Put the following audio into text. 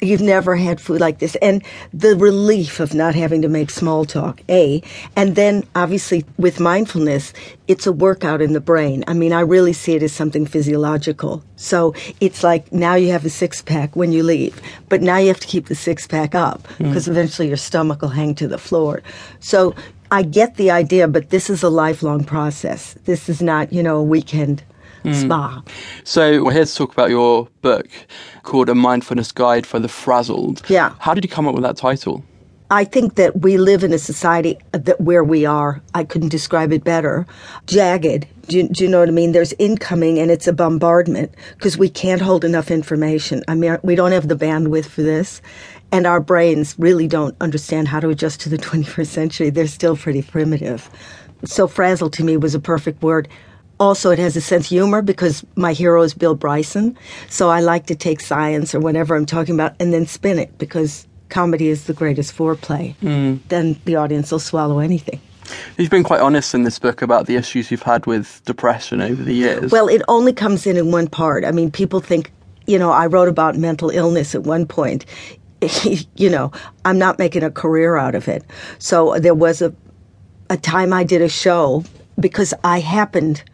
You've never had food like this. And the relief of not having to make small talk, A. And then, obviously, with mindfulness, it's a workout in the brain. I mean, I really see it as something physiological. So it's like now you have a six pack when you leave, but now you have to keep the six pack up because mm. eventually your stomach will hang to the floor. So I get the idea, but this is a lifelong process. This is not, you know, a weekend mm. spa. So we're here to talk about your book called A Mindfulness Guide for the Frazzled. Yeah. How did you come up with that title? I think that we live in a society that where we are, I couldn't describe it better, jagged. Do you, do you know what I mean? There's incoming and it's a bombardment because we can't hold enough information. I mean, we don't have the bandwidth for this. And our brains really don't understand how to adjust to the 21st century. They're still pretty primitive. So frazzled to me was a perfect word. Also, it has a sense of humor because my hero is Bill Bryson. So I like to take science or whatever I'm talking about and then spin it because comedy is the greatest foreplay. Mm. Then the audience will swallow anything. You've been quite honest in this book about the issues you've had with depression over the years. Well, it only comes in in one part. I mean, people think, you know, I wrote about mental illness at one point. you know, I'm not making a career out of it. So there was a a time I did a show because I happened